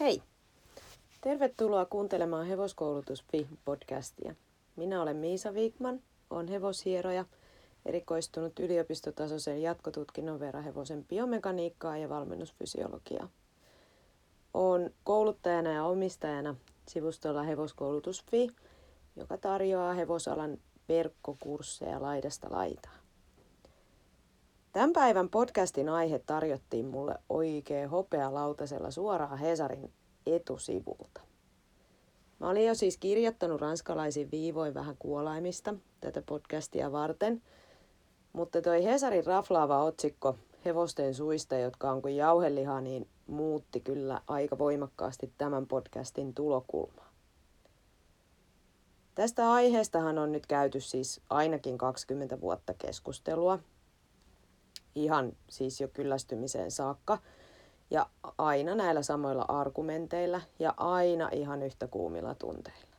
Hei! Tervetuloa kuuntelemaan Hevoskoulutus.fi-podcastia. Minä olen Miisa Viikman, olen hevoshieroja, erikoistunut yliopistotasoisen jatkotutkinnon verran hevosen biomekaniikkaa ja valmennusfysiologiaa. Olen kouluttajana ja omistajana sivustolla hevoskoulutus.fi, joka tarjoaa hevosalan verkkokursseja laidasta laitaan. Tämän päivän podcastin aihe tarjottiin mulle oikein hopealautasella suoraan Hesarin etusivulta. Mä olin jo siis kirjoittanut ranskalaisin viivoin vähän kuolaimista tätä podcastia varten, mutta toi Hesarin raflaava otsikko hevosten suista, jotka on kuin jauheliha, niin muutti kyllä aika voimakkaasti tämän podcastin tulokulmaa. Tästä aiheestahan on nyt käyty siis ainakin 20 vuotta keskustelua, ihan siis jo kyllästymiseen saakka. Ja aina näillä samoilla argumenteilla ja aina ihan yhtä kuumilla tunteilla.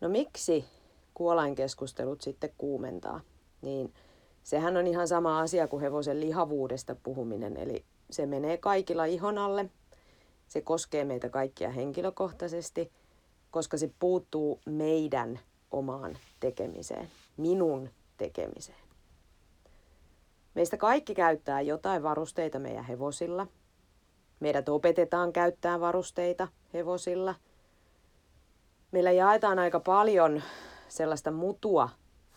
No miksi kuolainkeskustelut sitten kuumentaa? Niin sehän on ihan sama asia kuin hevosen lihavuudesta puhuminen, eli se menee kaikilla ihon alle. Se koskee meitä kaikkia henkilökohtaisesti, koska se puuttuu meidän omaan tekemiseen, minun tekemiseen. Meistä kaikki käyttää jotain varusteita meidän hevosilla. Meidät opetetaan käyttää varusteita hevosilla. Meillä jaetaan aika paljon sellaista mutua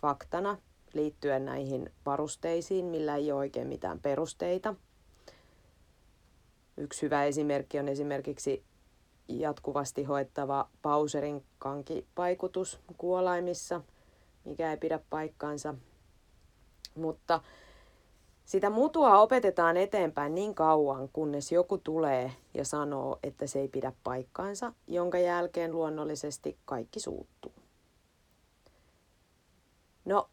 faktana liittyen näihin varusteisiin, millä ei ole oikein mitään perusteita. Yksi hyvä esimerkki on esimerkiksi jatkuvasti hoettava pauserin kankipaikutus kuolaimissa, mikä ei pidä paikkaansa. Mutta sitä mutua opetetaan eteenpäin niin kauan, kunnes joku tulee ja sanoo, että se ei pidä paikkaansa, jonka jälkeen luonnollisesti kaikki suuttuu. No,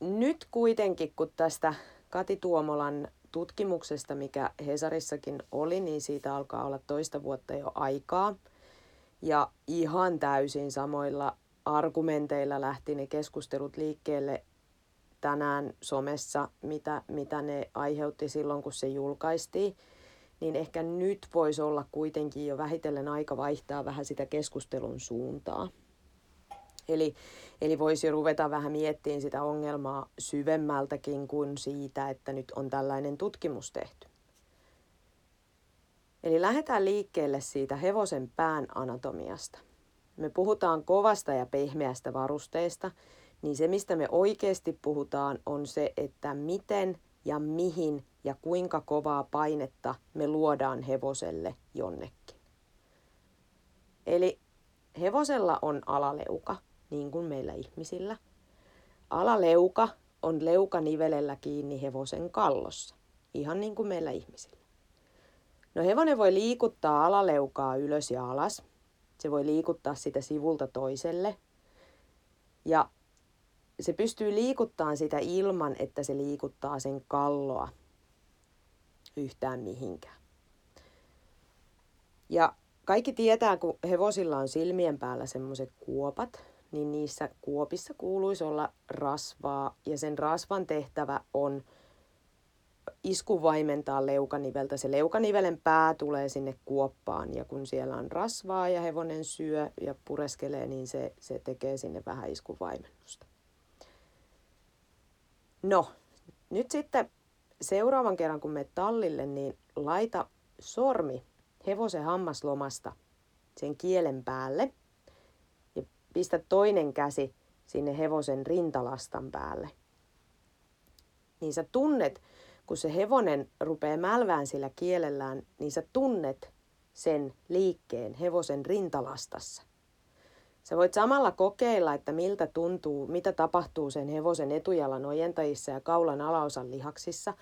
nyt kuitenkin, kun tästä Kati Tuomolan tutkimuksesta, mikä Hesarissakin oli, niin siitä alkaa olla toista vuotta jo aikaa. Ja ihan täysin samoilla argumenteilla lähti ne keskustelut liikkeelle tänään somessa, mitä, mitä ne aiheutti silloin, kun se julkaistiin, niin ehkä nyt voisi olla kuitenkin jo vähitellen aika vaihtaa vähän sitä keskustelun suuntaa. Eli, eli voisi ruveta vähän miettimään sitä ongelmaa syvemmältäkin kuin siitä, että nyt on tällainen tutkimus tehty. Eli lähdetään liikkeelle siitä hevosen pään anatomiasta. Me puhutaan kovasta ja pehmeästä varusteesta, niin se, mistä me oikeasti puhutaan, on se, että miten ja mihin ja kuinka kovaa painetta me luodaan hevoselle jonnekin. Eli hevosella on alaleuka, niin kuin meillä ihmisillä. Alaleuka on leukanivelellä kiinni hevosen kallossa, ihan niin kuin meillä ihmisillä. No hevonen voi liikuttaa alaleukaa ylös ja alas. Se voi liikuttaa sitä sivulta toiselle. Ja se pystyy liikuttamaan sitä ilman, että se liikuttaa sen kalloa yhtään mihinkään. Ja kaikki tietää, kun hevosilla on silmien päällä semmoiset kuopat, niin niissä kuopissa kuuluisi olla rasvaa ja sen rasvan tehtävä on iskuvaimentaa leukaniveltä. Se leukanivelen pää tulee sinne kuoppaan ja kun siellä on rasvaa ja hevonen syö ja pureskelee, niin se, se tekee sinne vähän iskuvaimennusta. No, nyt sitten seuraavan kerran kun me tallille, niin laita sormi hevosen hammaslomasta sen kielen päälle ja pistä toinen käsi sinne hevosen rintalastan päälle. Niin sä tunnet, kun se hevonen rupeaa mälvään sillä kielellään, niin sä tunnet sen liikkeen hevosen rintalastassa. Sä voit samalla kokeilla, että miltä tuntuu, mitä tapahtuu sen hevosen etujalan ojentajissa ja kaulan alaosan lihaksissa,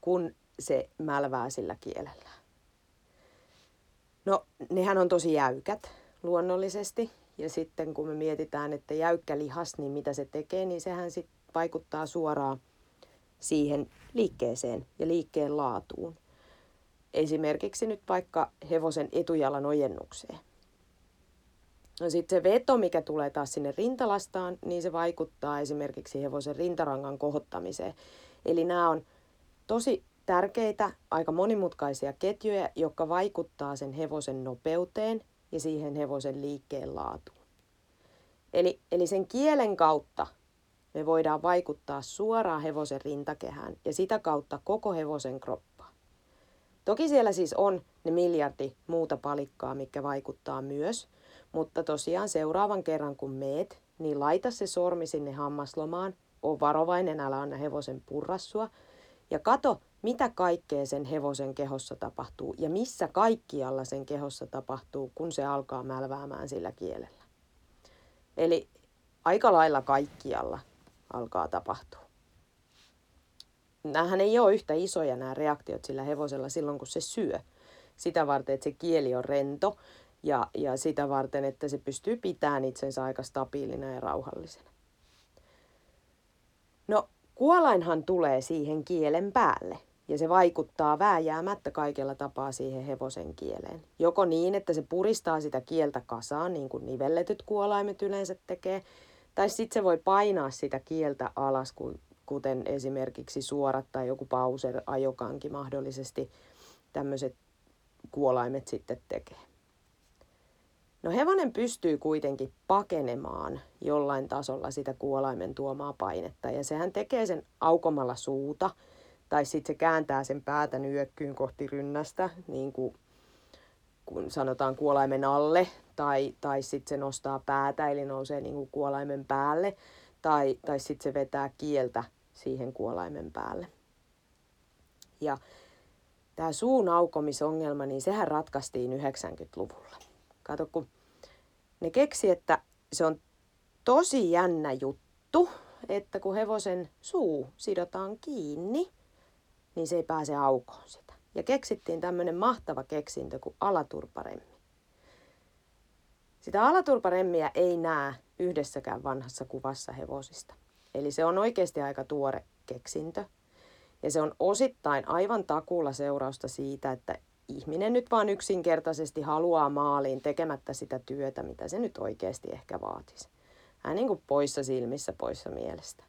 kun se mälvää sillä kielellä. No, nehän on tosi jäykät luonnollisesti. Ja sitten kun me mietitään, että jäykkä lihas, niin mitä se tekee, niin sehän sitten vaikuttaa suoraan siihen liikkeeseen ja liikkeen laatuun. Esimerkiksi nyt vaikka hevosen etujalan ojennukseen. No sitten se veto, mikä tulee taas sinne rintalastaan, niin se vaikuttaa esimerkiksi hevosen rintarangan kohottamiseen. Eli nämä on tosi tärkeitä, aika monimutkaisia ketjuja, jotka vaikuttaa sen hevosen nopeuteen ja siihen hevosen liikkeen laatuun. Eli, eli sen kielen kautta me voidaan vaikuttaa suoraan hevosen rintakehään ja sitä kautta koko hevosen kroppaan. Toki siellä siis on ne miljardi muuta palikkaa, mikä vaikuttaa myös, mutta tosiaan seuraavan kerran kun meet, niin laita se sormi sinne hammaslomaan, on varovainen, älä anna hevosen purrassua ja kato, mitä kaikkea sen hevosen kehossa tapahtuu ja missä kaikkialla sen kehossa tapahtuu, kun se alkaa mälväämään sillä kielellä. Eli aika lailla kaikkialla alkaa tapahtua. Nämähän ei ole yhtä isoja nämä reaktiot sillä hevosella silloin, kun se syö. Sitä varten, että se kieli on rento ja, ja sitä varten, että se pystyy pitämään itsensä aika stabiilina ja rauhallisena. No, kuolainhan tulee siihen kielen päälle ja se vaikuttaa vääjäämättä kaikella tapaa siihen hevosen kieleen. Joko niin, että se puristaa sitä kieltä kasaan, niin kuin nivelletyt kuolaimet yleensä tekee, tai sitten se voi painaa sitä kieltä alas, kuten esimerkiksi suorat tai joku pauser ajokanki mahdollisesti tämmöiset kuolaimet sitten tekee. No hevonen pystyy kuitenkin pakenemaan jollain tasolla sitä kuolaimen tuomaa painetta ja sehän tekee sen aukomalla suuta tai sitten se kääntää sen päätä nyökkyyn kohti rynnästä, niin kuin kun sanotaan kuolaimen alle, tai, tai sitten se nostaa päätä, eli nousee niin kuin kuolaimen päälle, tai, tai sitten se vetää kieltä siihen kuolaimen päälle. Ja tämä suun aukomisongelma, niin sehän ratkaistiin 90-luvulla. Kato, kun ne keksi, että se on tosi jännä juttu, että kun hevosen suu sidotaan kiinni, niin se ei pääse aukoon sitä. Ja keksittiin tämmöinen mahtava keksintö kuin alaturparemmi. Sitä alaturparemmiä ei näe yhdessäkään vanhassa kuvassa hevosista. Eli se on oikeasti aika tuore keksintö. Ja se on osittain aivan takuulla seurausta siitä, että ihminen nyt vaan yksinkertaisesti haluaa maaliin tekemättä sitä työtä, mitä se nyt oikeasti ehkä vaatisi. Hän niin kuin poissa silmissä, poissa mielestä.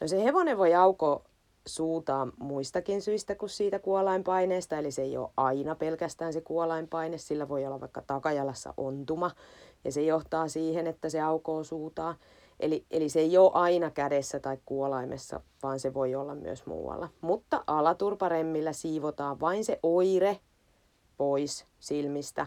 No se hevonen voi aukoa suutaan muistakin syistä kuin siitä kuolainpaineesta, eli se ei ole aina pelkästään se kuolainpaine, sillä voi olla vaikka takajalassa ontuma, ja se johtaa siihen, että se aukoo suutaan. Eli, eli se ei ole aina kädessä tai kuolaimessa, vaan se voi olla myös muualla. Mutta alaturparemmillä siivotaan vain se oire pois silmistä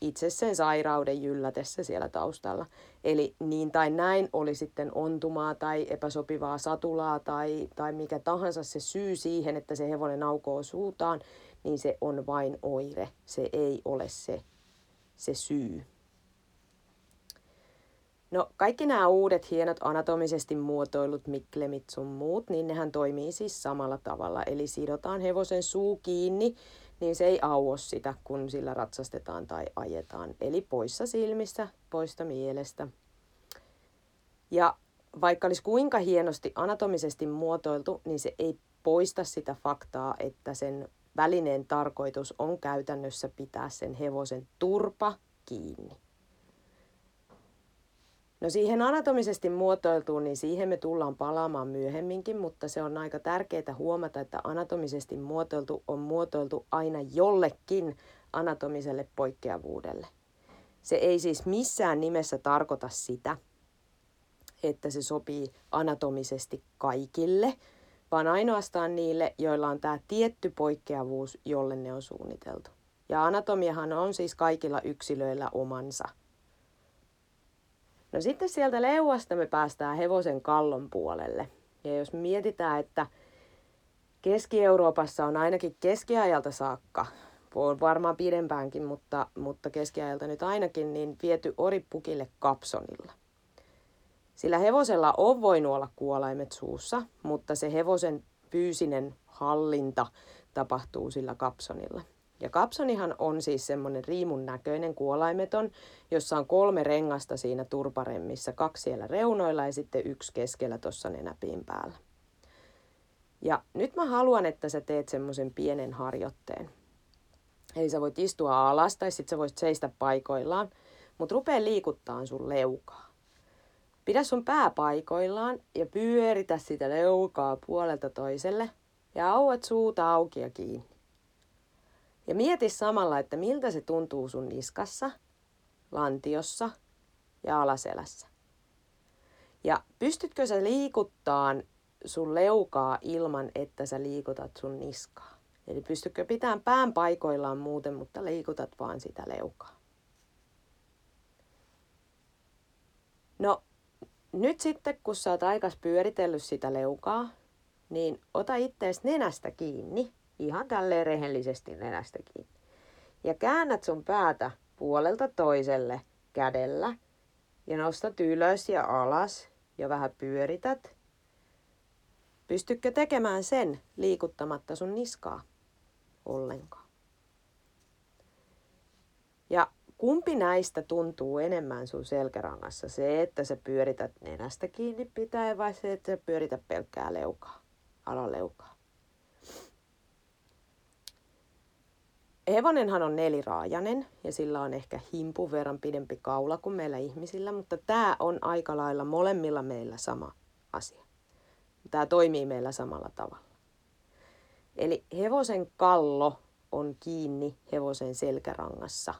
itse sen sairauden jyllätessä siellä taustalla. Eli niin tai näin oli sitten ontumaa tai epäsopivaa satulaa tai, tai mikä tahansa se syy siihen, että se hevonen aukoo suutaan, niin se on vain oire. Se ei ole se, se syy. No kaikki nämä uudet hienot anatomisesti muotoilut miklemit sun muut, niin nehän toimii siis samalla tavalla. Eli sidotaan hevosen suu kiinni, niin se ei auo sitä, kun sillä ratsastetaan tai ajetaan. Eli poissa silmissä, poista mielestä. Ja vaikka olisi kuinka hienosti anatomisesti muotoiltu, niin se ei poista sitä faktaa, että sen välineen tarkoitus on käytännössä pitää sen hevosen turpa kiinni. No siihen anatomisesti muotoiltuun, niin siihen me tullaan palaamaan myöhemminkin, mutta se on aika tärkeää huomata, että anatomisesti muotoiltu on muotoiltu aina jollekin anatomiselle poikkeavuudelle. Se ei siis missään nimessä tarkoita sitä, että se sopii anatomisesti kaikille, vaan ainoastaan niille, joilla on tämä tietty poikkeavuus, jolle ne on suunniteltu. Ja anatomiahan on siis kaikilla yksilöillä omansa – No sitten sieltä leuasta me päästään hevosen kallon puolelle. Ja jos mietitään, että Keski-Euroopassa on ainakin keskiajalta saakka, on varmaan pidempäänkin, mutta, mutta keskiajalta nyt ainakin, niin viety oripukille kapsonilla. Sillä hevosella on voinut olla kuolaimet suussa, mutta se hevosen fyysinen hallinta tapahtuu sillä kapsonilla. Ja kapsonihan on siis semmoinen riimun näköinen kuolaimeton, jossa on kolme rengasta siinä turparemmissa, kaksi siellä reunoilla ja sitten yksi keskellä tuossa nenäpiin päällä. Ja nyt mä haluan, että sä teet semmoisen pienen harjoitteen. Eli sä voit istua alas tai sitten sä voit seistä paikoillaan, mutta rupee liikuttaa sun leukaa. Pidä sun pää paikoillaan ja pyöritä sitä leukaa puolelta toiselle Ja auet suuta auki ja kiinni. Ja mieti samalla, että miltä se tuntuu sun niskassa, lantiossa ja alaselässä. Ja pystytkö sä liikuttaan sun leukaa ilman, että sä liikutat sun niskaa? Eli pystytkö pitämään pään paikoillaan muuten, mutta liikutat vaan sitä leukaa. No, nyt sitten kun sä oot aikas pyöritellyt sitä leukaa, niin ota ittees nenästä kiinni, ihan tälleen rehellisesti nenästä kiinni. Ja käännät sun päätä puolelta toiselle kädellä ja nostat ylös ja alas ja vähän pyörität. Pystykö tekemään sen liikuttamatta sun niskaa ollenkaan? Ja kumpi näistä tuntuu enemmän sun selkärangassa? Se, että sä pyörität nenästä kiinni pitää vai se, että sä pyörität pelkkää leukaa, alaleukaa? Hevonenhan on neliraajanen ja sillä on ehkä himpun verran pidempi kaula kuin meillä ihmisillä, mutta tämä on aika lailla molemmilla meillä sama asia. Tämä toimii meillä samalla tavalla. Eli hevosen kallo on kiinni hevosen selkärangassa,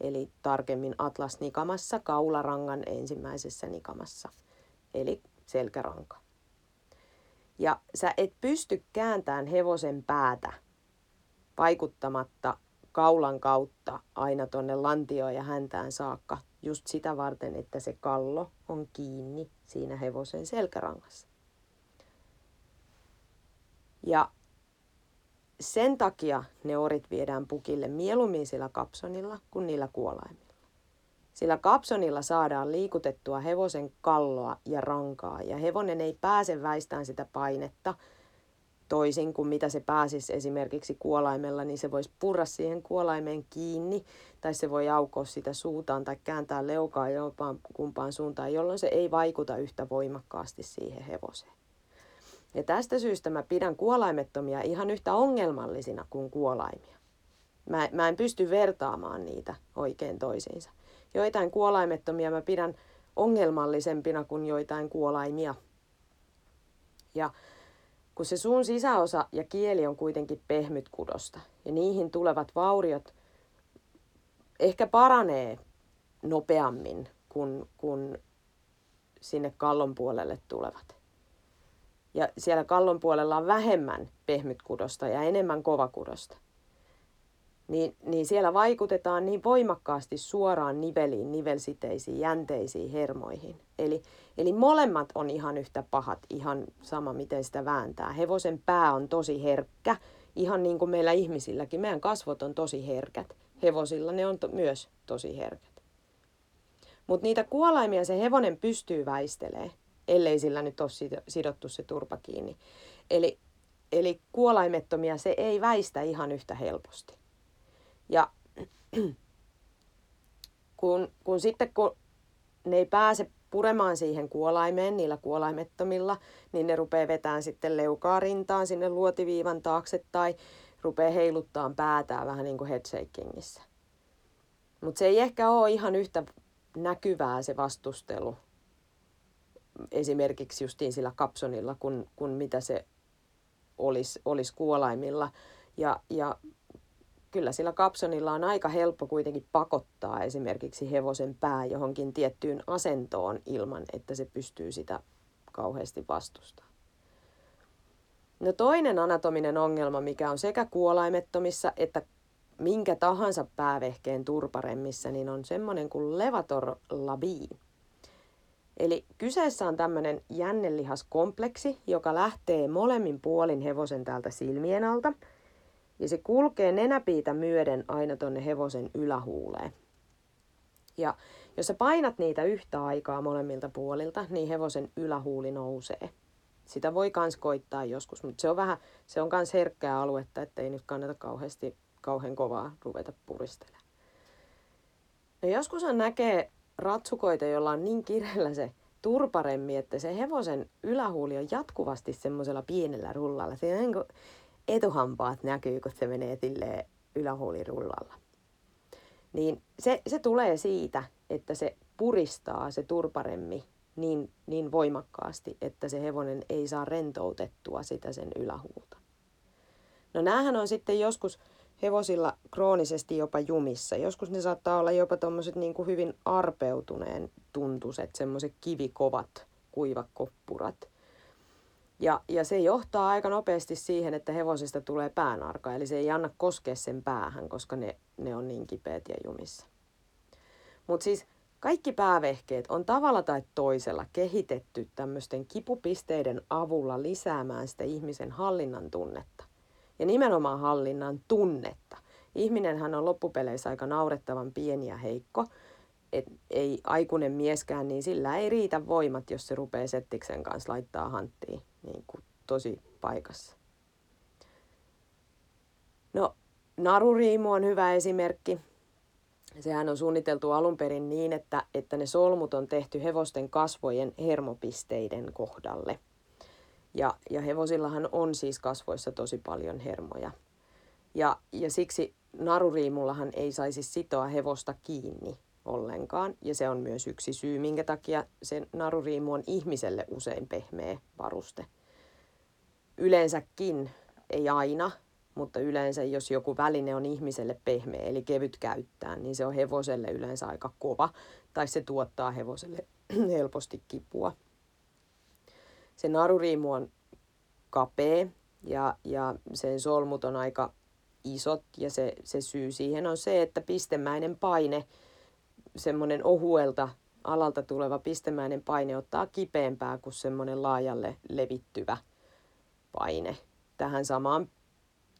eli tarkemmin atlasnikamassa, kaularangan ensimmäisessä nikamassa, eli selkäranka. Ja sä et pysty kääntämään hevosen päätä vaikuttamatta kaulan kautta aina tuonne lantioon ja häntään saakka just sitä varten, että se kallo on kiinni siinä hevosen selkärangassa. Ja sen takia ne orit viedään pukille mieluummin sillä kapsonilla kuin niillä kuolaimilla. Sillä kapsonilla saadaan liikutettua hevosen kalloa ja rankaa ja hevonen ei pääse väistään sitä painetta – toisin kuin mitä se pääsisi esimerkiksi kuolaimella, niin se voisi purra siihen kuolaimeen kiinni tai se voi aukoa sitä suutaan tai kääntää leukaa jopa kumpaan suuntaan, jolloin se ei vaikuta yhtä voimakkaasti siihen hevoseen. Ja tästä syystä mä pidän kuolaimettomia ihan yhtä ongelmallisina kuin kuolaimia. Mä, mä en pysty vertaamaan niitä oikein toisiinsa. Joitain kuolaimettomia mä pidän ongelmallisempina kuin joitain kuolaimia. Ja kun se suun sisäosa ja kieli on kuitenkin pehmyt kudosta ja niihin tulevat vauriot ehkä paranee nopeammin kuin, kuin sinne kallon puolelle tulevat. Ja siellä kallon puolella on vähemmän pehmytkudosta ja enemmän kovakudosta niin, niin siellä vaikutetaan niin voimakkaasti suoraan niveliin, nivelsiteisiin, jänteisiin, hermoihin. Eli, eli molemmat on ihan yhtä pahat, ihan sama miten sitä vääntää. Hevosen pää on tosi herkkä, ihan niin kuin meillä ihmisilläkin. Meidän kasvot on tosi herkät. Hevosilla ne on to, myös tosi herkät. Mutta niitä kuolaimia se hevonen pystyy väistelee, ellei sillä nyt ole sidottu se turpa kiinni. Eli, eli kuolaimettomia se ei väistä ihan yhtä helposti. Ja kun, kun sitten kun ne ei pääse puremaan siihen kuolaimeen niillä kuolaimettomilla, niin ne rupeaa vetämään sitten leukaa rintaan sinne luotiviivan taakse tai rupeaa heiluttaa päätään vähän niin kuin headshakingissä. Mutta se ei ehkä ole ihan yhtä näkyvää se vastustelu esimerkiksi justiin sillä kapsonilla, kun, kun mitä se olisi, olisi kuolaimilla. Ja, ja kyllä sillä kapsonilla on aika helppo kuitenkin pakottaa esimerkiksi hevosen pää johonkin tiettyyn asentoon ilman, että se pystyy sitä kauheasti vastustamaan. No toinen anatominen ongelma, mikä on sekä kuolaimettomissa että minkä tahansa päävehkeen turparemmissa, niin on semmoinen kuin levator labii. Eli kyseessä on tämmöinen jännelihaskompleksi, joka lähtee molemmin puolin hevosen täältä silmien alta – ja se kulkee nenäpiitä myöden aina tonne hevosen ylähuuleen. Ja jos sä painat niitä yhtä aikaa molemmilta puolilta, niin hevosen ylähuuli nousee. Sitä voi kans koittaa joskus, mutta se on vähän, se on kans herkkää aluetta, ettei nyt kannata kauheasti, kauhean kovaa ruveta puristelemaan. No joskushan näkee ratsukoita, joilla on niin kireellä se turparemmi, että se hevosen ylähuuli on jatkuvasti semmoisella pienellä rullalla. Se niin kuin etuhampaat näkyy, kun se menee silleen ylähuulirullalla. Niin se, se tulee siitä, että se puristaa se turparemmi niin, niin voimakkaasti, että se hevonen ei saa rentoutettua sitä sen ylähuulta. No näähän on sitten joskus hevosilla kroonisesti jopa jumissa. Joskus ne saattaa olla jopa tuommoiset niin kuin hyvin arpeutuneen tuntuiset, semmoiset kivikovat kuivakoppurat. Ja, ja se johtaa aika nopeasti siihen, että hevosesta tulee päänarka, eli se ei anna koskea sen päähän, koska ne, ne on niin kipeät ja jumissa. Mutta siis kaikki päävehkeet on tavalla tai toisella kehitetty tämmöisten kipupisteiden avulla lisäämään sitä ihmisen hallinnan tunnetta. Ja nimenomaan hallinnan tunnetta. Ihminenhän on loppupeleissä aika naurettavan pieni ja heikko. Et ei aikuinen mieskään, niin sillä ei riitä voimat, jos se rupeaa settiksen kanssa laittaa hanttiin niin kuin tosi paikassa. No, naruriimu on hyvä esimerkki. Sehän on suunniteltu alun perin niin, että, että ne solmut on tehty hevosten kasvojen hermopisteiden kohdalle. Ja, ja hevosillahan on siis kasvoissa tosi paljon hermoja. Ja, ja siksi naruriimullahan ei saisi sitoa hevosta kiinni ollenkaan. Ja se on myös yksi syy, minkä takia se naruriimu on ihmiselle usein pehmeä varuste. Yleensäkin, ei aina, mutta yleensä jos joku väline on ihmiselle pehmeä, eli kevyt käyttää, niin se on hevoselle yleensä aika kova, tai se tuottaa hevoselle helposti kipua. Se naruriimu on kapea ja, ja sen solmut on aika isot ja se, se syy siihen on se, että pistemäinen paine, semmoinen ohuelta alalta tuleva pistemäinen paine ottaa kipeämpää kuin semmoinen laajalle levittyvä paine. Tähän samaan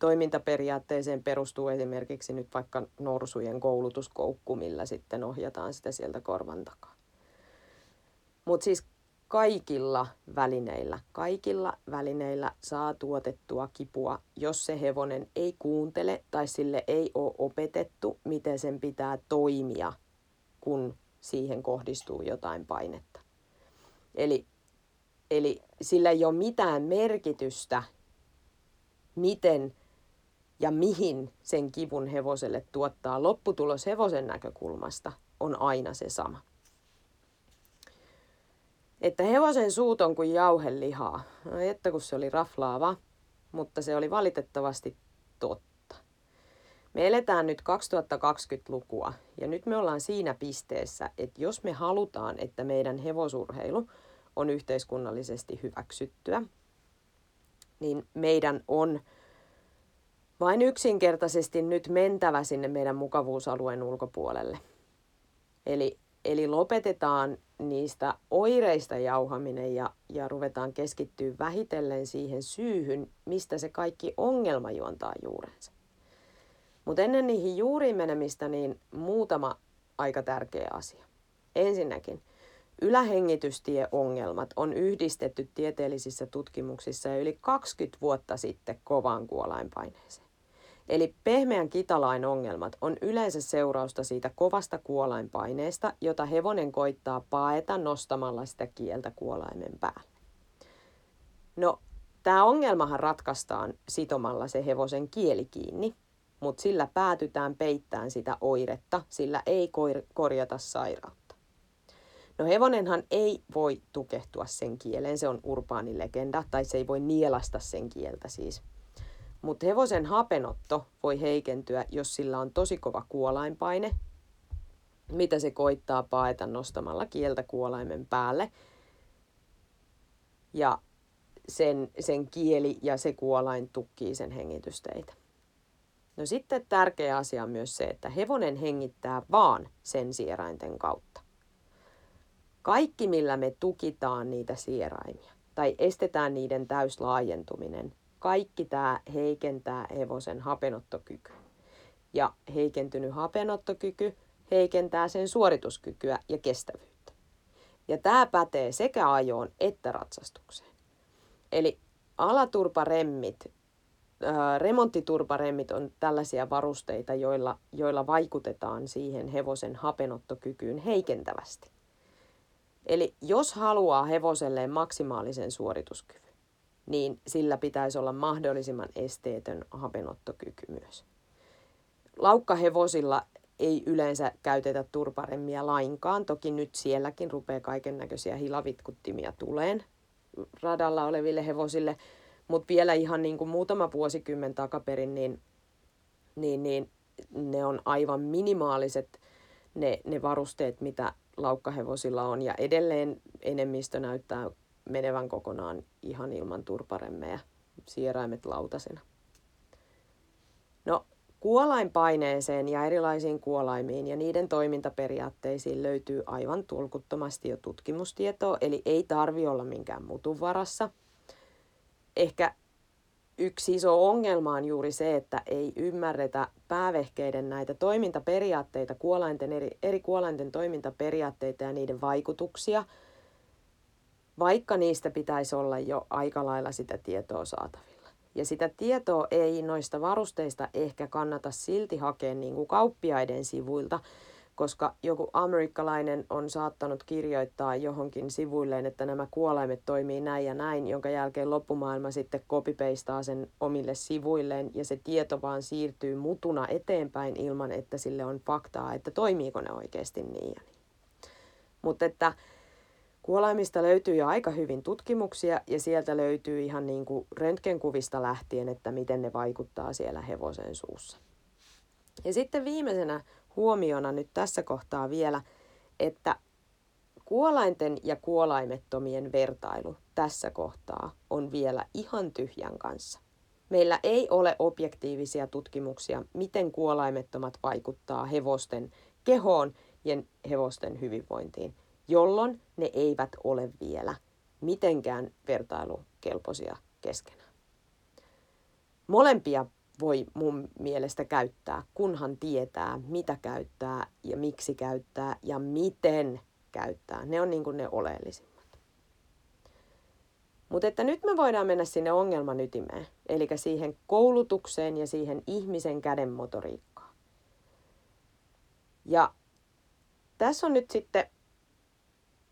toimintaperiaatteeseen perustuu esimerkiksi nyt vaikka norsujen koulutuskoukku, millä sitten ohjataan sitä sieltä korvan takaa. Mutta siis kaikilla välineillä, kaikilla välineillä saa tuotettua kipua, jos se hevonen ei kuuntele tai sille ei ole opetettu, miten sen pitää toimia, kun siihen kohdistuu jotain painetta. Eli, eli sillä ei ole mitään merkitystä, miten ja mihin sen kivun hevoselle tuottaa. Lopputulos hevosen näkökulmasta on aina se sama. Että hevosen suut on kuin jauhelihaa. No, että kun se oli raflaava, mutta se oli valitettavasti totta. Me eletään nyt 2020-lukua ja nyt me ollaan siinä pisteessä, että jos me halutaan, että meidän hevosurheilu on yhteiskunnallisesti hyväksyttyä, niin meidän on vain yksinkertaisesti nyt mentävä sinne meidän mukavuusalueen ulkopuolelle. Eli, eli lopetetaan niistä oireista jauhaminen ja, ja ruvetaan keskittyä vähitellen siihen syyhyn, mistä se kaikki ongelma juontaa juurensa. Mutta ennen niihin juuriin menemistä, niin muutama aika tärkeä asia. Ensinnäkin, ylähengitystieongelmat on yhdistetty tieteellisissä tutkimuksissa jo yli 20 vuotta sitten kovaan kuolainpaineeseen. Eli pehmeän kitalain ongelmat on yleensä seurausta siitä kovasta kuolainpaineesta, jota hevonen koittaa paeta nostamalla sitä kieltä kuolaimen päälle. No, tämä ongelmahan ratkaistaan sitomalla se hevosen kieli kiinni, mutta sillä päätytään peittämään sitä oiretta, sillä ei korjata sairautta. No hevonenhan ei voi tukehtua sen kieleen, se on urbaani legenda, tai se ei voi nielasta sen kieltä siis mutta hevosen hapenotto voi heikentyä, jos sillä on tosi kova kuolainpaine, mitä se koittaa paeta nostamalla kieltä kuolaimen päälle. Ja sen, sen kieli ja se kuolain tukkii sen hengitysteitä. No sitten tärkeä asia on myös se, että hevonen hengittää vaan sen sierainten kautta. Kaikki, millä me tukitaan niitä sieraimia tai estetään niiden täyslaajentuminen, kaikki tämä heikentää hevosen hapenottokyky. Ja heikentynyt hapenottokyky heikentää sen suorituskykyä ja kestävyyttä. Ja tämä pätee sekä ajoon että ratsastukseen. Eli alaturparemmit, ää, remonttiturparemmit on tällaisia varusteita, joilla, joilla vaikutetaan siihen hevosen hapenottokykyyn heikentävästi. Eli jos haluaa hevoselleen maksimaalisen suorituskyvyn, niin sillä pitäisi olla mahdollisimman esteetön hapenottokyky myös. Laukkahevosilla ei yleensä käytetä turparemmia lainkaan. Toki nyt sielläkin rupeaa kaiken näköisiä hilavitkuttimia tuleen radalla oleville hevosille, Mutta vielä ihan niin kuin muutama vuosikymmen takaperin, niin, niin, niin ne on aivan minimaaliset ne, ne varusteet, mitä laukkahevosilla on. Ja edelleen enemmistö näyttää menevän kokonaan ihan ilman turparemmeja, sieraimet lautasena. No, kuolainpaineeseen ja erilaisiin kuolaimiin ja niiden toimintaperiaatteisiin löytyy aivan tulkuttomasti jo tutkimustietoa, eli ei tarvi olla minkään mutun varassa. Ehkä yksi iso ongelma on juuri se, että ei ymmärretä päävehkeiden näitä toimintaperiaatteita, kuolainten eri, eri kuolainten toimintaperiaatteita ja niiden vaikutuksia, vaikka niistä pitäisi olla jo aika lailla sitä tietoa saatavilla. Ja sitä tietoa ei noista varusteista ehkä kannata silti hakea niin kuin kauppiaiden sivuilta, koska joku amerikkalainen on saattanut kirjoittaa johonkin sivuilleen, että nämä kuolaimet toimii näin ja näin, jonka jälkeen loppumaailma sitten kopipeistaa sen omille sivuilleen ja se tieto vaan siirtyy mutuna eteenpäin ilman, että sille on faktaa, että toimiiko ne oikeasti niin ja niin. Mutta että kuolaimista löytyy jo aika hyvin tutkimuksia ja sieltä löytyy ihan niin kuin röntgenkuvista lähtien, että miten ne vaikuttaa siellä hevosen suussa. Ja sitten viimeisenä huomiona nyt tässä kohtaa vielä, että kuolainten ja kuolaimettomien vertailu tässä kohtaa on vielä ihan tyhjän kanssa. Meillä ei ole objektiivisia tutkimuksia, miten kuolaimettomat vaikuttaa hevosten kehoon ja hevosten hyvinvointiin, jolloin ne eivät ole vielä mitenkään vertailukelpoisia keskenään. Molempia voi mun mielestä käyttää, kunhan tietää, mitä käyttää ja miksi käyttää ja miten käyttää. Ne on niin kuin ne oleellisimmat. Mutta että nyt me voidaan mennä sinne ongelman ytimeen, eli siihen koulutukseen ja siihen ihmisen käden motoriikkaan. Ja tässä on nyt sitten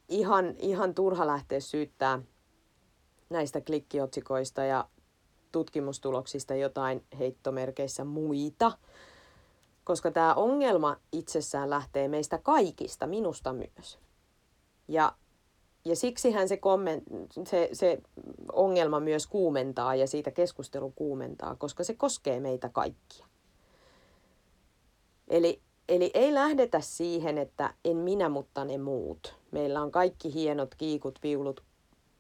ihan, ihan turha lähteä syyttää näistä klikkiotsikoista ja tutkimustuloksista jotain heittomerkeissä muita, koska tämä ongelma itsessään lähtee meistä kaikista, minusta myös. Ja, ja siksihän se, komment, se, se ongelma myös kuumentaa ja siitä keskustelu kuumentaa, koska se koskee meitä kaikkia. Eli, eli ei lähdetä siihen, että en minä, mutta ne muut. Meillä on kaikki hienot kiikut, viulut,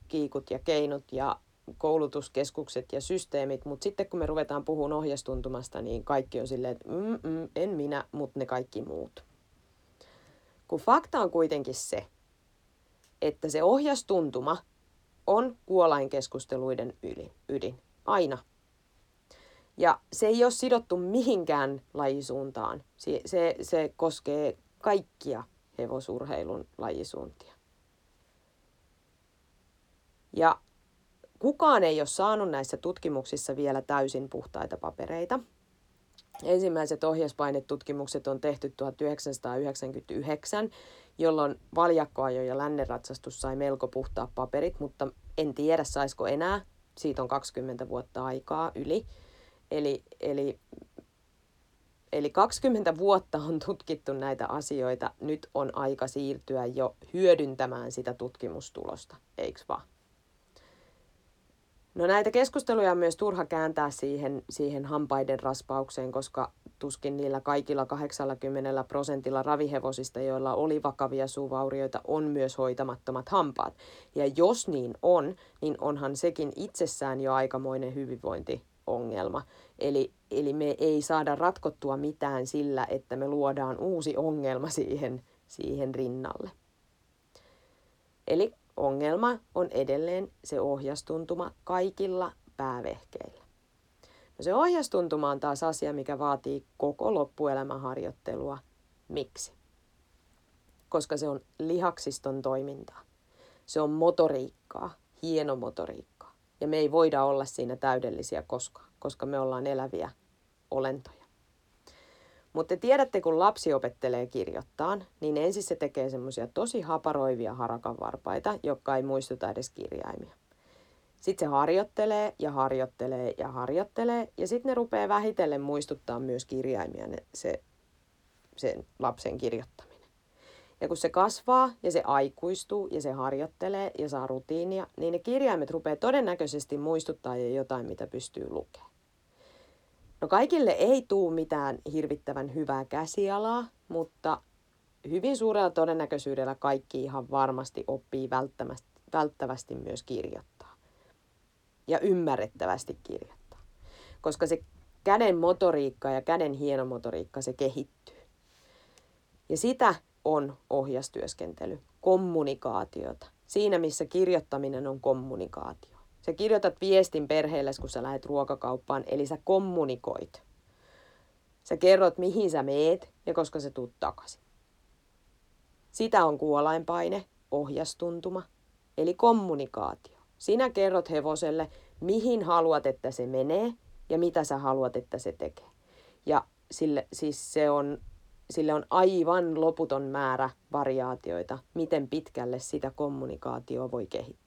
kiikut ja keinot ja koulutuskeskukset ja systeemit, mutta sitten kun me ruvetaan puhumaan ohjastuntumasta, niin kaikki on silleen, että mm, mm, en minä, mutta ne kaikki muut. Kun fakta on kuitenkin se, että se ohjastuntuma on kuolainkeskusteluiden ydin, ydin. Aina. Ja se ei ole sidottu mihinkään lajisuuntaan. Se, se, se koskee kaikkia hevosurheilun lajisuuntia. Ja Kukaan ei ole saanut näissä tutkimuksissa vielä täysin puhtaita papereita. Ensimmäiset ohjaspainetutkimukset on tehty 1999, jolloin valjakkoajo ja lännenratsastus sai melko puhtaat paperit, mutta en tiedä saisiko enää. Siitä on 20 vuotta aikaa yli. Eli, eli, eli 20 vuotta on tutkittu näitä asioita. Nyt on aika siirtyä jo hyödyntämään sitä tutkimustulosta, eikö vaan? No näitä keskusteluja on myös turha kääntää siihen, siihen hampaiden raspaukseen, koska tuskin niillä kaikilla 80 prosentilla ravihevosista, joilla oli vakavia suuvaurioita, on myös hoitamattomat hampaat. Ja jos niin on, niin onhan sekin itsessään jo aikamoinen hyvinvointiongelma. Eli, eli me ei saada ratkottua mitään sillä, että me luodaan uusi ongelma siihen, siihen rinnalle. Eli Ongelma on edelleen se ohjastuntuma kaikilla päävehkeillä. No se ohjastuntuma on taas asia, mikä vaatii koko loppuelämän harjoittelua. Miksi? Koska se on lihaksiston toimintaa. Se on motoriikkaa, hieno motoriikkaa. Ja me ei voida olla siinä täydellisiä koskaan, koska me ollaan eläviä olentoja. Mutta tiedätte, kun lapsi opettelee kirjoittaa, niin ensin se tekee semmoisia tosi haparoivia harakanvarpaita, jotka ei muistuta edes kirjaimia. Sitten se harjoittelee ja harjoittelee ja harjoittelee, ja sitten ne rupeaa vähitellen muistuttaa myös kirjaimia, ne, se, sen lapsen kirjoittaminen. Ja kun se kasvaa ja se aikuistuu ja se harjoittelee ja saa rutiinia, niin ne kirjaimet rupeaa todennäköisesti muistuttaa jo jotain, mitä pystyy lukemaan. No kaikille ei tuu mitään hirvittävän hyvää käsialaa, mutta hyvin suurella todennäköisyydellä kaikki ihan varmasti oppii välttävästi myös kirjoittaa. Ja ymmärrettävästi kirjoittaa. Koska se käden motoriikka ja käden hienomotoriikka, se kehittyy. Ja sitä on ohjastyöskentely, kommunikaatiota. Siinä, missä kirjoittaminen on kommunikaatio. Sä kirjoitat viestin perheelle, kun sä lähdet ruokakauppaan, eli sä kommunikoit. Sä kerrot, mihin sä meet ja koska sä tuut takaisin. Sitä on kuolainpaine, ohjastuntuma, eli kommunikaatio. Sinä kerrot hevoselle, mihin haluat, että se menee ja mitä sä haluat, että se tekee. Ja sille, siis se on, sille on aivan loputon määrä variaatioita, miten pitkälle sitä kommunikaatioa voi kehittää.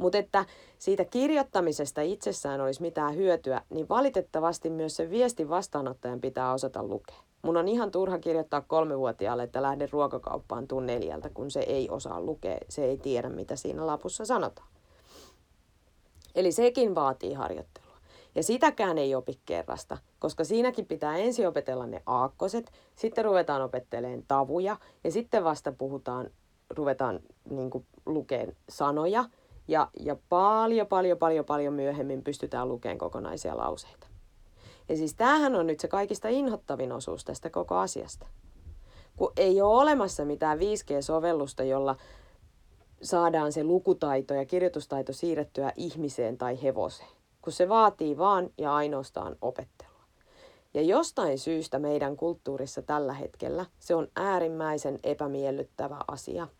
Mutta että siitä kirjoittamisesta itsessään olisi mitään hyötyä, niin valitettavasti myös se viesti vastaanottajan pitää osata lukea. Mun on ihan turha kirjoittaa kolmevuotiaalle, että lähde ruokakauppaan tuun neljältä, kun se ei osaa lukea, se ei tiedä, mitä siinä lapussa sanotaan. Eli sekin vaatii harjoittelua. Ja sitäkään ei opi kerrasta, koska siinäkin pitää ensin opetella ne aakkoset, sitten ruvetaan opettelemaan tavuja ja sitten vasta puhutaan, ruvetaan niin lukeen sanoja – ja, ja paljon, paljon, paljon, paljon myöhemmin pystytään lukemaan kokonaisia lauseita. Ja siis tämähän on nyt se kaikista inhottavin osuus tästä koko asiasta. Kun ei ole olemassa mitään 5G-sovellusta, jolla saadaan se lukutaito ja kirjoitustaito siirrettyä ihmiseen tai hevoseen, kun se vaatii vaan ja ainoastaan opettelua. Ja jostain syystä meidän kulttuurissa tällä hetkellä se on äärimmäisen epämiellyttävä asia –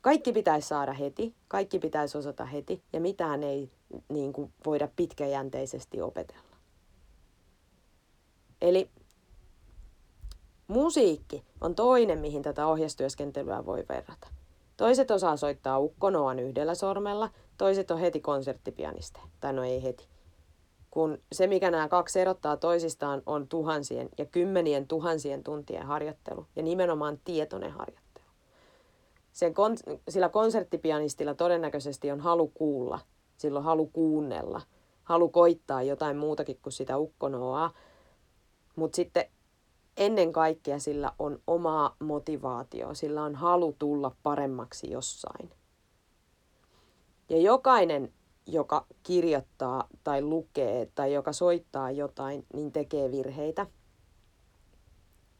kaikki pitäisi saada heti, kaikki pitäisi osata heti ja mitään ei niin kuin, voida pitkäjänteisesti opetella. Eli musiikki on toinen, mihin tätä ohjastyöskentelyä voi verrata. Toiset osaa soittaa ukkonoan yhdellä sormella, toiset on heti konserttipianisteja, tai no ei heti. Kun se, mikä nämä kaksi erottaa toisistaan, on tuhansien ja kymmenien tuhansien tuntien harjoittelu ja nimenomaan tietoinen harjoittelu sen kon- sillä konserttipianistilla todennäköisesti on halu kuulla, silloin halu kuunnella, halu koittaa jotain muutakin kuin sitä ukkonoa, mutta sitten ennen kaikkea sillä on omaa motivaatio, sillä on halu tulla paremmaksi jossain. Ja jokainen, joka kirjoittaa tai lukee tai joka soittaa jotain, niin tekee virheitä.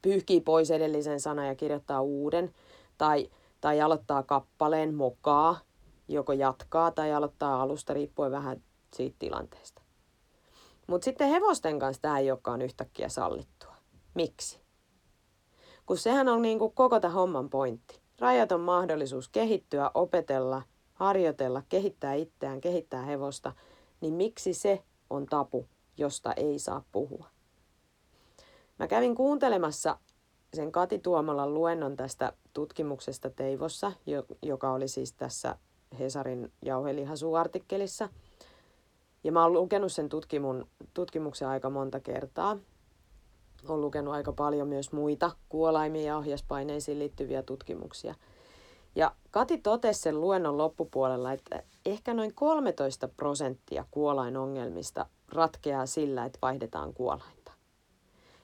Pyyhkii pois edellisen sanan ja kirjoittaa uuden. Tai tai aloittaa kappaleen mokaa, joko jatkaa tai aloittaa alusta riippuen vähän siitä tilanteesta. Mutta sitten hevosten kanssa tämä ei olekaan yhtäkkiä sallittua. Miksi? Kun sehän on niin kuin koko tämän homman pointti. Rajaton mahdollisuus kehittyä, opetella, harjoitella, kehittää itseään, kehittää hevosta, niin miksi se on tapu, josta ei saa puhua? Mä kävin kuuntelemassa sen Kati Tuomolan luennon tästä tutkimuksesta Teivossa, joka oli siis tässä Hesarin jauhelihasuartikkelissa. Ja mä oon lukenut sen tutkimun, tutkimuksen aika monta kertaa. Olen lukenut aika paljon myös muita kuolaimiin ja ohjaspaineisiin liittyviä tutkimuksia. Ja Kati totesi sen luennon loppupuolella, että ehkä noin 13 prosenttia kuolainongelmista ratkeaa sillä, että vaihdetaan kuolainta.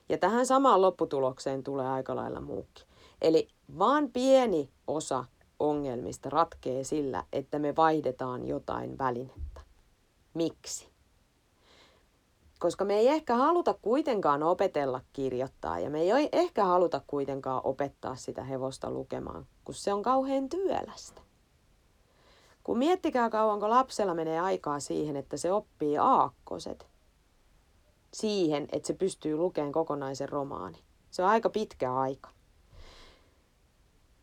Ja tähän samaan lopputulokseen tulee aika lailla muukin. Eli vaan pieni osa ongelmista ratkee sillä, että me vaihdetaan jotain välinettä. Miksi? Koska me ei ehkä haluta kuitenkaan opetella kirjoittaa ja me ei ehkä haluta kuitenkaan opettaa sitä hevosta lukemaan, kun se on kauhean työlästä. Kun miettikää kauanko lapsella menee aikaa siihen, että se oppii aakkoset, siihen, että se pystyy lukemaan kokonaisen romaani. Se on aika pitkä aika.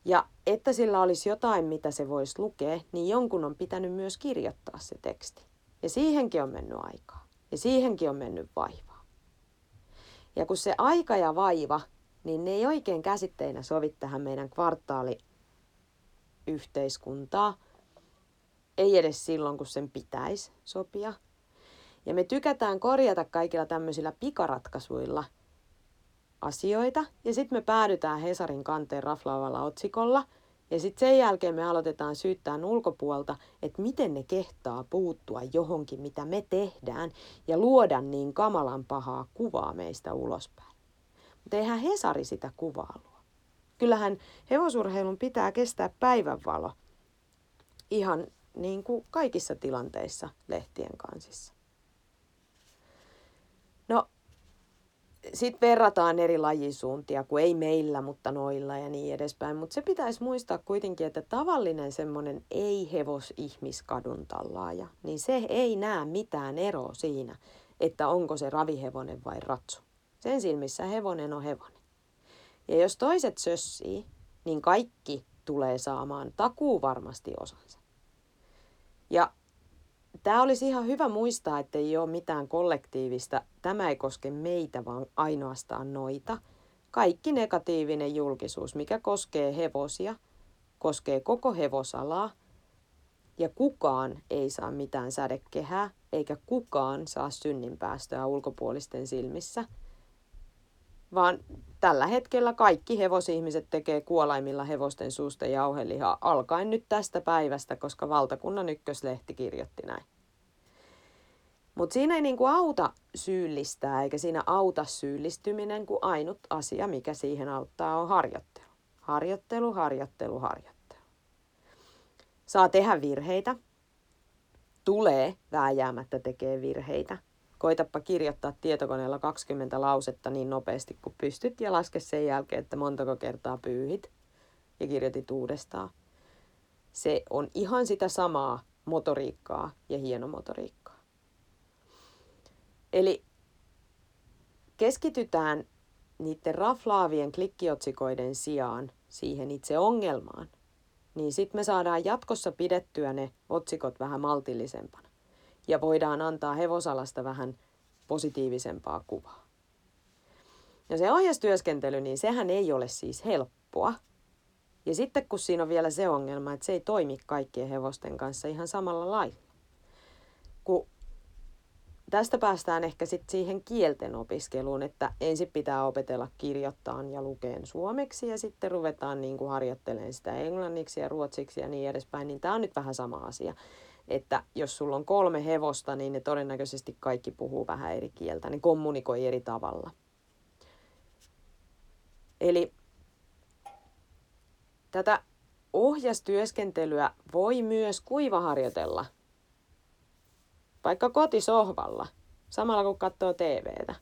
Ja että sillä olisi jotain, mitä se voisi lukea, niin jonkun on pitänyt myös kirjoittaa se teksti. Ja siihenkin on mennyt aikaa. Ja siihenkin on mennyt vaivaa. Ja kun se aika ja vaiva, niin ne ei oikein käsitteinä sovi tähän meidän kvartaaliyhteiskuntaa. Ei edes silloin, kun sen pitäisi sopia. Ja me tykätään korjata kaikilla tämmöisillä pikaratkaisuilla asioita ja sitten me päädytään Hesarin kanteen raflaavalla otsikolla ja sitten sen jälkeen me aloitetaan syyttää ulkopuolta, että miten ne kehtaa puuttua johonkin, mitä me tehdään ja luoda niin kamalan pahaa kuvaa meistä ulospäin. Mutta eihän Hesari sitä kuvaa luo. Kyllähän hevosurheilun pitää kestää päivänvalo ihan niin kuin kaikissa tilanteissa lehtien kansissa. No, sitten verrataan eri lajisuuntia, kun ei meillä, mutta noilla ja niin edespäin. Mutta se pitäisi muistaa kuitenkin, että tavallinen semmoinen ei-hevos-ihmiskadun tallaaja, niin se ei näe mitään eroa siinä, että onko se ravihevonen vai ratsu. Sen silmissä hevonen on hevonen. Ja jos toiset sössii, niin kaikki tulee saamaan takuu varmasti osansa. Ja tämä olisi ihan hyvä muistaa, että ei ole mitään kollektiivista. Tämä ei koske meitä, vaan ainoastaan noita. Kaikki negatiivinen julkisuus, mikä koskee hevosia, koskee koko hevosalaa. Ja kukaan ei saa mitään sädekehää, eikä kukaan saa synninpäästöä ulkopuolisten silmissä – vaan tällä hetkellä kaikki hevosihmiset tekee kuolaimilla hevosten suusta jauhelihaa alkaen nyt tästä päivästä, koska valtakunnan ykköslehti kirjoitti näin. Mutta siinä ei niinku auta syyllistää eikä siinä auta syyllistyminen, kun ainut asia, mikä siihen auttaa, on harjoittelu. Harjoittelu, harjoittelu, harjoittelu. Saa tehdä virheitä. Tulee vääjäämättä tekee virheitä koitapa kirjoittaa tietokoneella 20 lausetta niin nopeasti kuin pystyt ja laske sen jälkeen, että montako kertaa pyyhit ja kirjoitit uudestaan. Se on ihan sitä samaa motoriikkaa ja hienomotoriikkaa. Eli keskitytään niiden raflaavien klikkiotsikoiden sijaan siihen itse ongelmaan, niin sitten me saadaan jatkossa pidettyä ne otsikot vähän maltillisempana ja voidaan antaa hevosalasta vähän positiivisempaa kuvaa. Ja se ohjastyöskentely, niin sehän ei ole siis helppoa. Ja sitten kun siinä on vielä se ongelma, että se ei toimi kaikkien hevosten kanssa ihan samalla lailla. Kun tästä päästään ehkä sitten siihen kielten opiskeluun, että ensin pitää opetella kirjoittaa ja lukeen suomeksi ja sitten ruvetaan niin kuin harjoittelemaan sitä englanniksi ja ruotsiksi ja niin edespäin, niin tämä on nyt vähän sama asia että jos sulla on kolme hevosta, niin ne todennäköisesti kaikki puhuu vähän eri kieltä, ne kommunikoi eri tavalla. Eli tätä ohjastyöskentelyä voi myös kuivaharjoitella, vaikka kotisohvalla, samalla kun katsoo TVtä.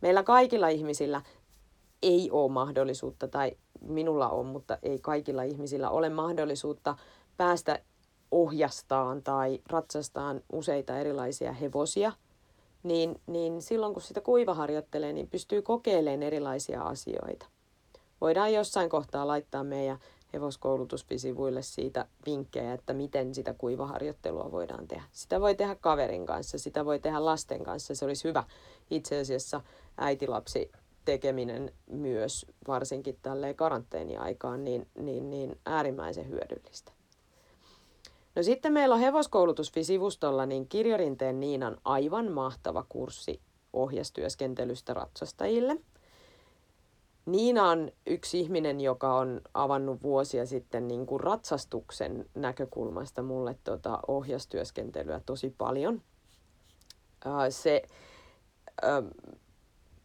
Meillä kaikilla ihmisillä ei ole mahdollisuutta, tai minulla on, mutta ei kaikilla ihmisillä ole mahdollisuutta päästä ohjastaan tai ratsastaan useita erilaisia hevosia, niin, niin silloin kun sitä kuivaharjoittelee, niin pystyy kokeilemaan erilaisia asioita. Voidaan jossain kohtaa laittaa meidän hevoskoulutuspisivuille siitä vinkkejä, että miten sitä kuivaharjoittelua voidaan tehdä. Sitä voi tehdä kaverin kanssa, sitä voi tehdä lasten kanssa. Se olisi hyvä itse asiassa äitilapsi tekeminen myös, varsinkin tälleen karanteeniaikaan, niin, niin, niin äärimmäisen hyödyllistä. No sitten meillä on hevoskoulutusfisivustolla niin Kirjorinteen Niinan aivan mahtava kurssi ohjastyöskentelystä ratsastajille. Niina on yksi ihminen, joka on avannut vuosia sitten niin kuin ratsastuksen näkökulmasta mulle tuota ohjastyöskentelyä tosi paljon. Se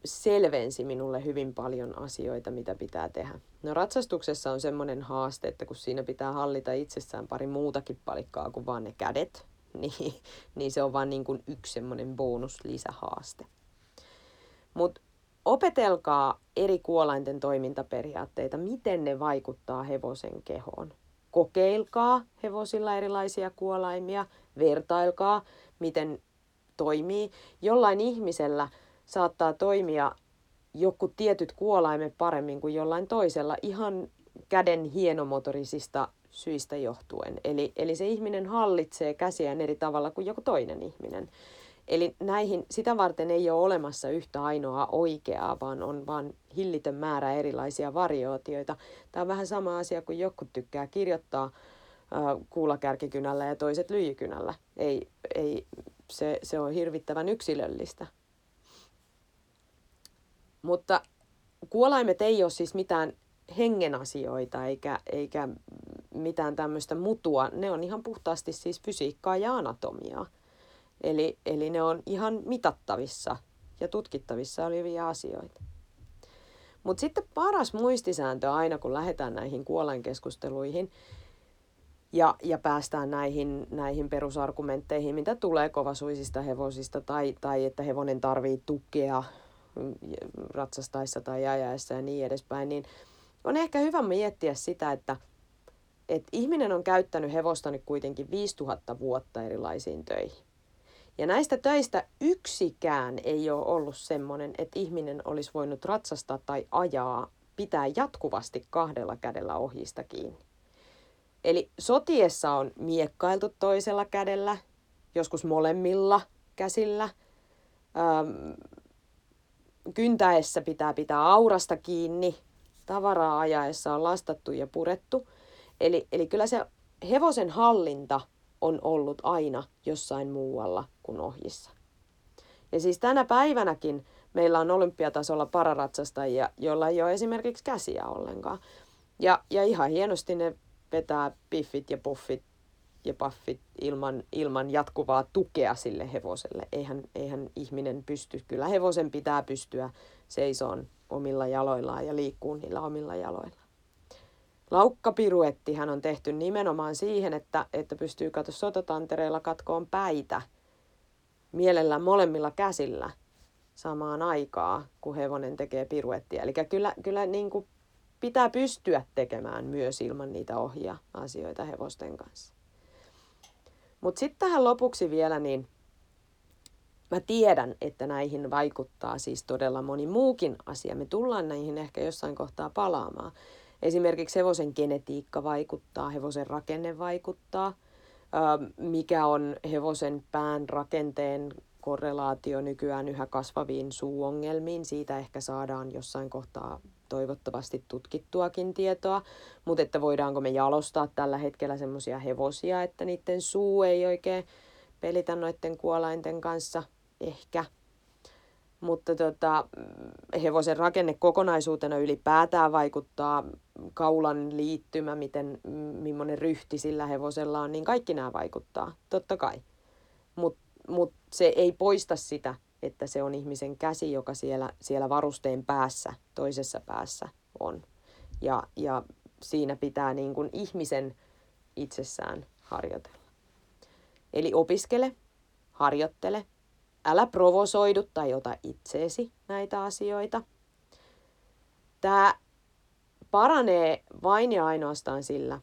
selvensi minulle hyvin paljon asioita, mitä pitää tehdä. No ratsastuksessa on semmoinen haaste, että kun siinä pitää hallita itsessään pari muutakin palikkaa kuin vaan ne kädet, niin, niin se on vaan niin kuin yksi semmoinen bonus lisähaaste. Mutta opetelkaa eri kuolainten toimintaperiaatteita, miten ne vaikuttaa hevosen kehoon. Kokeilkaa hevosilla erilaisia kuolaimia, vertailkaa, miten toimii. Jollain ihmisellä – saattaa toimia joku tietyt kuolaimet paremmin kuin jollain toisella ihan käden hienomotorisista syistä johtuen. Eli, eli se ihminen hallitsee käsiään eri tavalla kuin joku toinen ihminen. Eli näihin, sitä varten ei ole olemassa yhtä ainoa oikeaa, vaan on vain hillitön määrä erilaisia variaatioita. Tämä on vähän sama asia kuin joku tykkää kirjoittaa kuulakärkikynällä ja toiset lyijykynällä. Ei, ei, se, se on hirvittävän yksilöllistä. Mutta kuolaimet ei ole siis mitään hengen asioita eikä, eikä mitään tämmöistä mutua. Ne on ihan puhtaasti siis fysiikkaa ja anatomiaa. Eli, eli ne on ihan mitattavissa ja tutkittavissa olevia asioita. Mutta sitten paras muistisääntö aina, kun lähdetään näihin kuolainkeskusteluihin ja, ja päästään näihin, näihin perusargumentteihin, mitä tulee kovasuisista hevosista tai, tai että hevonen tarvii tukea ratsastaessa tai ajaessa ja niin edespäin, niin on ehkä hyvä miettiä sitä, että, että ihminen on käyttänyt hevosta nyt kuitenkin 5000 vuotta erilaisiin töihin. Ja näistä töistä yksikään ei ole ollut semmoinen, että ihminen olisi voinut ratsastaa tai ajaa, pitää jatkuvasti kahdella kädellä ohjista kiinni. Eli sotiessa on miekkailtu toisella kädellä, joskus molemmilla käsillä. Öm, kyntäessä pitää pitää aurasta kiinni, tavaraa ajaessa on lastattu ja purettu. Eli, eli kyllä se hevosen hallinta on ollut aina jossain muualla kuin ohjissa. Ja siis tänä päivänäkin meillä on olympiatasolla pararatsastajia, joilla ei ole esimerkiksi käsiä ollenkaan. Ja, ja ihan hienosti ne vetää piffit ja puffit ja paffit ilman, ilman jatkuvaa tukea sille hevoselle. Eihän, eihän ihminen pysty, kyllä hevosen pitää pystyä seisoon omilla jaloillaan ja liikkuu niillä omilla jaloilla. Laukkapiruettihan on tehty nimenomaan siihen, että, että pystyy katso sotatantereilla katkoon päitä mielellään molemmilla käsillä samaan aikaa, kun hevonen tekee piruettia. Eli kyllä, kyllä niin kuin pitää pystyä tekemään myös ilman niitä ohjia asioita hevosten kanssa. Mutta sitten tähän lopuksi vielä, niin mä tiedän, että näihin vaikuttaa siis todella moni muukin asia. Me tullaan näihin ehkä jossain kohtaa palaamaan. Esimerkiksi hevosen genetiikka vaikuttaa, hevosen rakenne vaikuttaa, mikä on hevosen pään rakenteen korrelaatio nykyään yhä kasvaviin suuongelmiin. Siitä ehkä saadaan jossain kohtaa toivottavasti tutkittuakin tietoa, mutta että voidaanko me jalostaa tällä hetkellä semmoisia hevosia, että niiden suu ei oikein pelitä noiden kuolainten kanssa, ehkä. Mutta tota, hevosen rakenne kokonaisuutena ylipäätään vaikuttaa, kaulan liittymä, miten, millainen ryhti sillä hevosella on, niin kaikki nämä vaikuttaa, totta kai. Mutta mut se ei poista sitä, että se on ihmisen käsi, joka siellä, siellä varusteen päässä, toisessa päässä on. Ja, ja siinä pitää niin kuin ihmisen itsessään harjoitella. Eli opiskele, harjoittele, älä provosoidu tai ota itseesi näitä asioita. Tämä paranee vain ja ainoastaan sillä,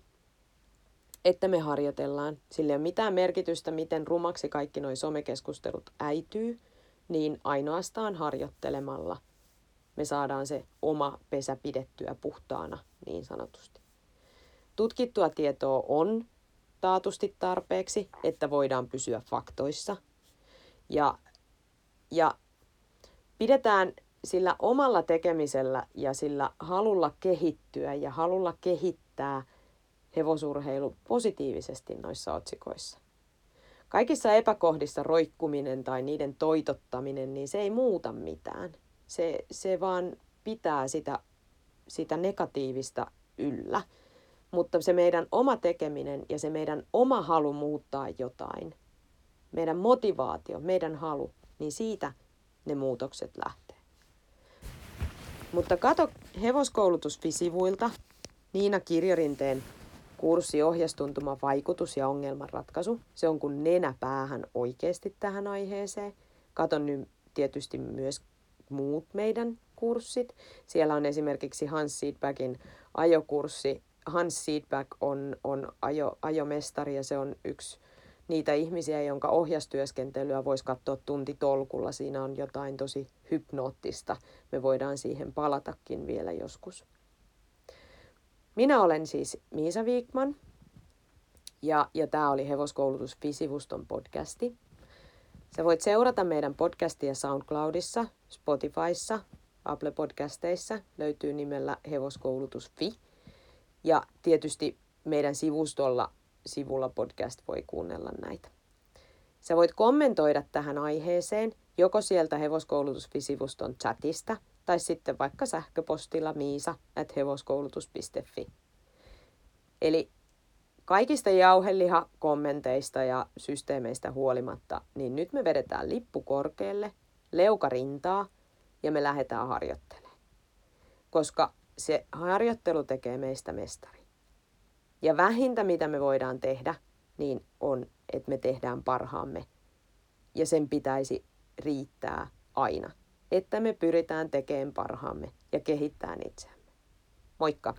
että me harjoitellaan. Sillä ei ole mitään merkitystä, miten rumaksi kaikki nuo somekeskustelut äityy, niin ainoastaan harjoittelemalla me saadaan se oma pesä pidettyä puhtaana niin sanotusti. Tutkittua tietoa on taatusti tarpeeksi, että voidaan pysyä faktoissa. Ja, ja pidetään sillä omalla tekemisellä ja sillä halulla kehittyä ja halulla kehittää hevosurheilu positiivisesti noissa otsikoissa. Kaikissa epäkohdissa roikkuminen tai niiden toitottaminen, niin se ei muuta mitään. Se, se vaan pitää sitä, sitä negatiivista yllä. Mutta se meidän oma tekeminen ja se meidän oma halu muuttaa jotain, meidän motivaatio, meidän halu, niin siitä ne muutokset lähtee. Mutta kato hevoskoulutusfisivuilta Niina Kirjorinteen kurssi ohjastuntuma vaikutus ja ongelmanratkaisu. Se on kun nenä päähän oikeasti tähän aiheeseen. Katon nyt tietysti myös muut meidän kurssit. Siellä on esimerkiksi Hans Seedbackin ajokurssi. Hans Seedback on, on ajo, ajomestari ja se on yksi niitä ihmisiä, jonka ohjastyöskentelyä voisi katsoa tuntitolkulla. Siinä on jotain tosi hypnoottista. Me voidaan siihen palatakin vielä joskus. Minä olen siis Miisa Viikman ja, ja tämä oli Hevoskoulutus Fisivuston podcasti. Sä voit seurata meidän podcastia SoundCloudissa, Spotifyssa, Apple Podcasteissa, löytyy nimellä Hevoskoulutus Fi. Ja tietysti meidän sivustolla sivulla podcast voi kuunnella näitä. Sä voit kommentoida tähän aiheeseen joko sieltä Hevoskoulutus Fi-sivuston chatista tai sitten vaikka sähköpostilla miisa at hevoskoulutus.fi. Eli kaikista jauheliha-kommenteista ja systeemeistä huolimatta, niin nyt me vedetään lippu korkealle, leuka rintaa ja me lähdetään harjoittelemaan. Koska se harjoittelu tekee meistä mestari. Ja vähintä, mitä me voidaan tehdä, niin on, että me tehdään parhaamme. Ja sen pitäisi riittää aina, että me pyritään tekemään parhaamme ja kehittämään itseämme. Moikka!